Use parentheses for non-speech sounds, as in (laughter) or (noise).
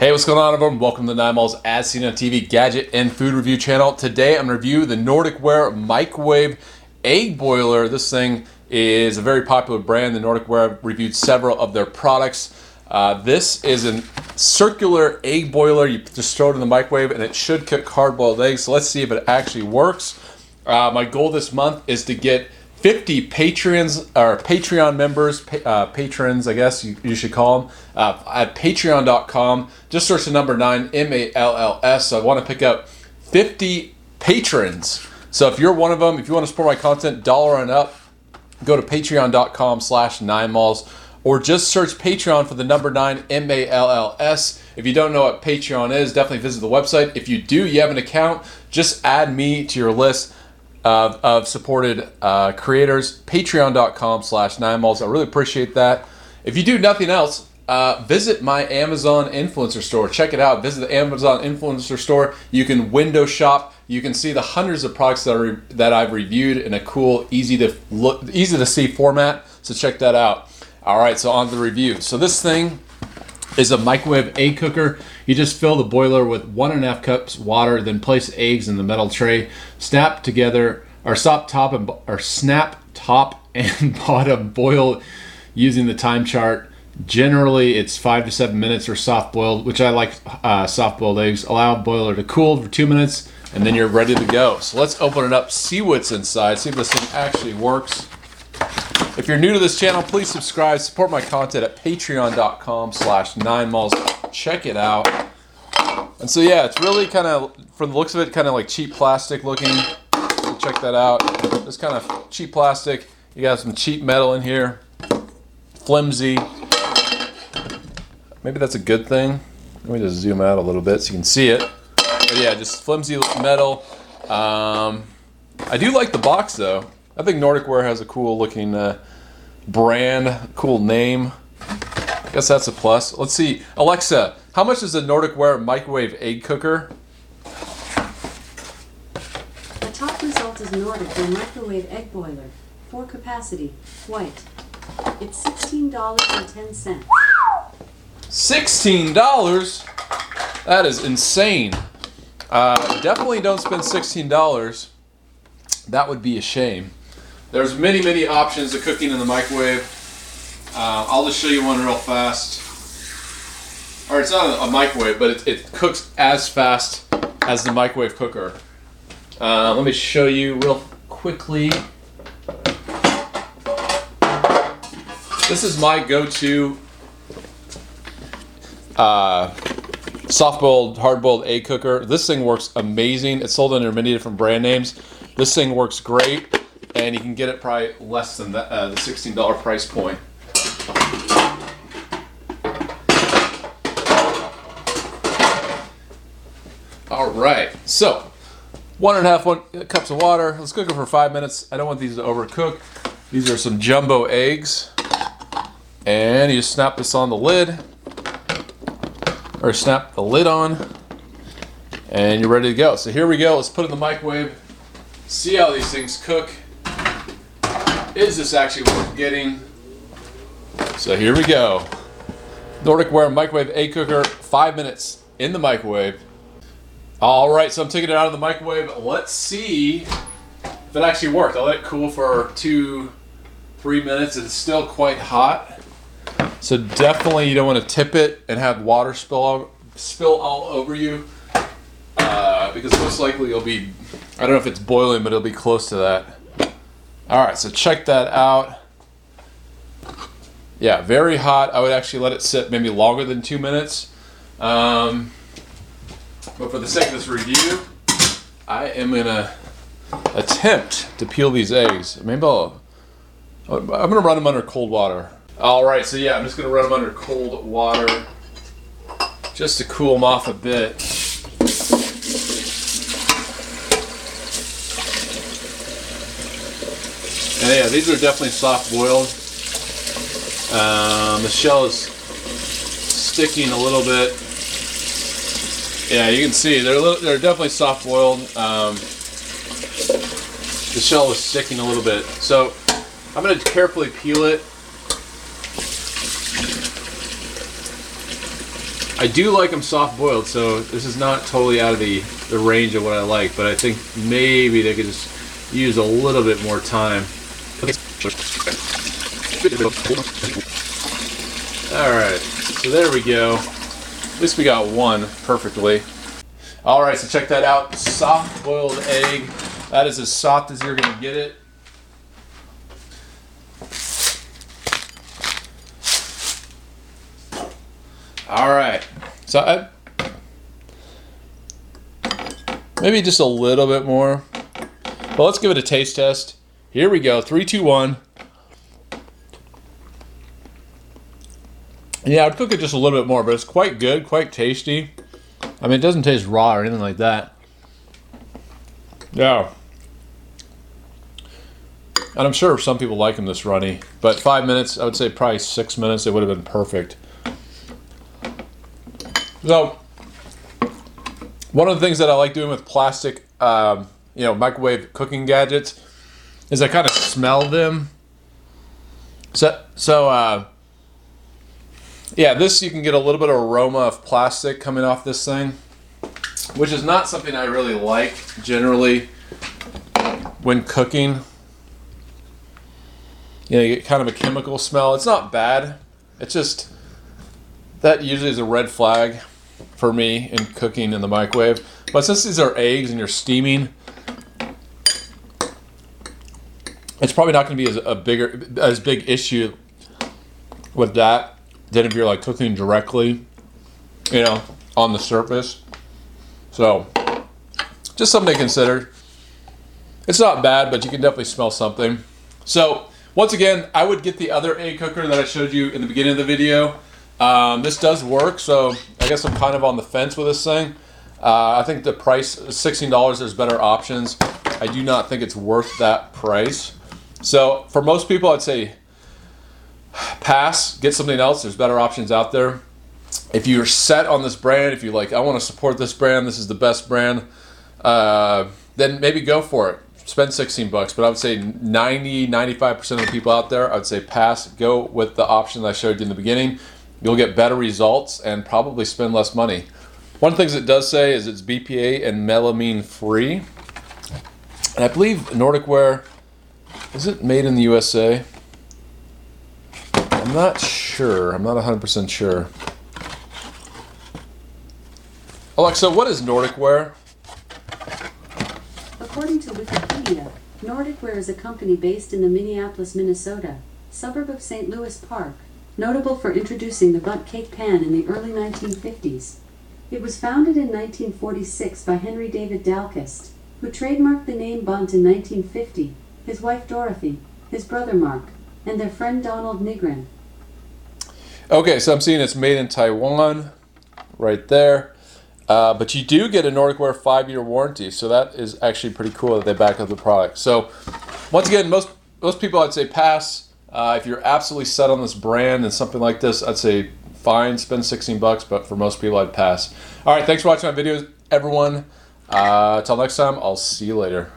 Hey, what's going on, everyone? Welcome to Nine Malls as seen on TV gadget and food review channel. Today, I'm going to review the Nordic Ware microwave egg boiler. This thing is a very popular brand. The Nordic Ware reviewed several of their products. Uh, this is a circular egg boiler. You just throw it in the microwave, and it should cook hard-boiled eggs. So let's see if it actually works. Uh, my goal this month is to get 50 patrons or Patreon members, uh, patrons, I guess you, you should call them, uh, at patreon.com. Just search the number nine, M A L L S. So I want to pick up 50 patrons. So if you're one of them, if you want to support my content, dollar and up, go to patreon.com slash nine malls or just search Patreon for the number nine, M A L L S. If you don't know what Patreon is, definitely visit the website. If you do, you have an account, just add me to your list of, of supported uh, creators. Patreon.com slash nine malls. I really appreciate that. If you do nothing else, uh, visit my Amazon influencer store. Check it out. Visit the Amazon influencer store. You can window shop. You can see the hundreds of products that that I've reviewed in a cool, easy to look, easy to see format. So check that out. All right, so on to the review. So this thing is a microwave egg cooker. You just fill the boiler with one and a half cups water, then place eggs in the metal tray. Snap together, or stop top and or snap top (laughs) and bottom boil using the time chart. Generally, it's five to seven minutes or soft boiled, which I like uh, soft boiled eggs. Allow boiler to cool for two minutes, and then you're ready to go. So let's open it up, see what's inside, see if this thing actually works. If you're new to this channel, please subscribe. Support my content at patreon.com slash nine malls. Check it out. And so yeah, it's really kind of, from the looks of it, kind of like cheap plastic looking. Check that out. This kind of cheap plastic. You got some cheap metal in here. Flimsy. Maybe that's a good thing. Let me just zoom out a little bit so you can see it. But yeah, just flimsy metal. Um, I do like the box though. I think Nordic Ware has a cool looking uh, brand, cool name. I guess that's a plus. Let's see. Alexa, how much is a Nordic Ware microwave egg cooker? The top result is Nordic Ware microwave egg boiler. Four capacity, white. It's $16.10. $16? That is insane. Uh, definitely don't spend $16. That would be a shame. There's many, many options of cooking in the microwave. Uh, I'll just show you one real fast. Or it's not a microwave, but it, it cooks as fast as the microwave cooker. Uh, let me show you real quickly. This is my go-to uh, soft-boiled, hard-boiled egg cooker. This thing works amazing. It's sold under many different brand names. This thing works great and you can get it probably less than the, uh, the $16 price point. All right, so one and a half one cups of water. Let's cook it for five minutes. I don't want these to overcook. These are some jumbo eggs, and you snap this on the lid, or snap the lid on, and you're ready to go. So here we go. Let's put it in the microwave. See how these things cook is this actually worth getting? So here we go. Nordic Ware microwave egg cooker, five minutes in the microwave. All right, so I'm taking it out of the microwave. Let's see if it actually worked. I let it cool for two, three minutes. It's still quite hot. So definitely you don't want to tip it and have water spill, spill all over you. Uh, because most likely you'll be, I don't know if it's boiling, but it'll be close to that. All right, so check that out. Yeah, very hot. I would actually let it sit maybe longer than two minutes. Um, but for the sake of this review, I am gonna attempt to peel these eggs. Maybe I'll, I'm gonna run them under cold water. All right, so yeah, I'm just gonna run them under cold water just to cool them off a bit. And yeah, these are definitely soft boiled. Um, the shell is sticking a little bit. Yeah, you can see they're little, they're definitely soft boiled. Um, the shell is sticking a little bit, so I'm to carefully peel it. I do like them soft boiled, so this is not totally out of the, the range of what I like, but I think maybe they could just use a little bit more time. Alright, so there we go. At least we got one perfectly. Alright, so check that out. Soft boiled egg. That is as soft as you're to get it. All right. So I, maybe just a little bit more. But let's give it a taste test. Here we go. Three, two, one. Yeah, I'd cook it just a little bit more, but it's quite good, quite tasty. I mean, it doesn't taste raw or anything like that. Yeah. And I'm sure some people like them this runny, but five minutes, I would say probably six minutes, it would have been perfect. So, one of the things that I like doing with plastic, um, you know, microwave cooking gadgets is I kind of smell them. So, so uh, yeah, this you can get a little bit of aroma of plastic coming off this thing, which is not something I really like generally when cooking. You know, you get kind of a chemical smell. It's not bad. It's just that usually is a red flag for me in cooking in the microwave. But since these are eggs and you're steaming, it's probably not going to be as a bigger as big issue with that than if you're like cooking directly, you know, on the surface. So, just something to consider. It's not bad, but you can definitely smell something. So, once again, I would get the other egg cooker that I showed you in the beginning of the video. Um, this does work, so I guess I'm kind of on the fence with this thing. Uh, I think the price, $16, there's better options. I do not think it's worth that price. So for most people, I'd say pass, get something else. There's better options out there. If you're set on this brand, if you're like, I want to support this brand, this is the best brand, uh, then maybe go for it. Spend 16 bucks, but I would say 90, 95% of the people out there, I would say pass, go with the option I showed you in the beginning you'll get better results and probably spend less money. One of the things it does say is it's BPA and melamine free. And I believe Nordic Ware, is it made in the USA? I'm not sure. I'm not 100% sure. Alexa, what is Nordic Ware? According to Wikipedia, Nordic Ware is a company based in the Minneapolis, Minnesota suburb of St. Louis Park, notable for introducing the Bundt cake pan in the early 1950s. It was founded in 1946 by Henry David Dalquist, who trademarked the name Bundt in 1950, his wife Dorothy, his brother Mark, and their friend Donald Nigrin. Okay, so I'm seeing it's made in Taiwan, right there. Uh, but you do get a Nordic Ware five-year warranty, so that is actually pretty cool that they back up the product. So, once again, most most people I'd say pass. Uh, if you're absolutely set on this brand and something like this, I'd say fine, spend 16 bucks, but for most people, I'd pass. All right, thanks for watching my videos, everyone. Uh, next time, I'll see you later.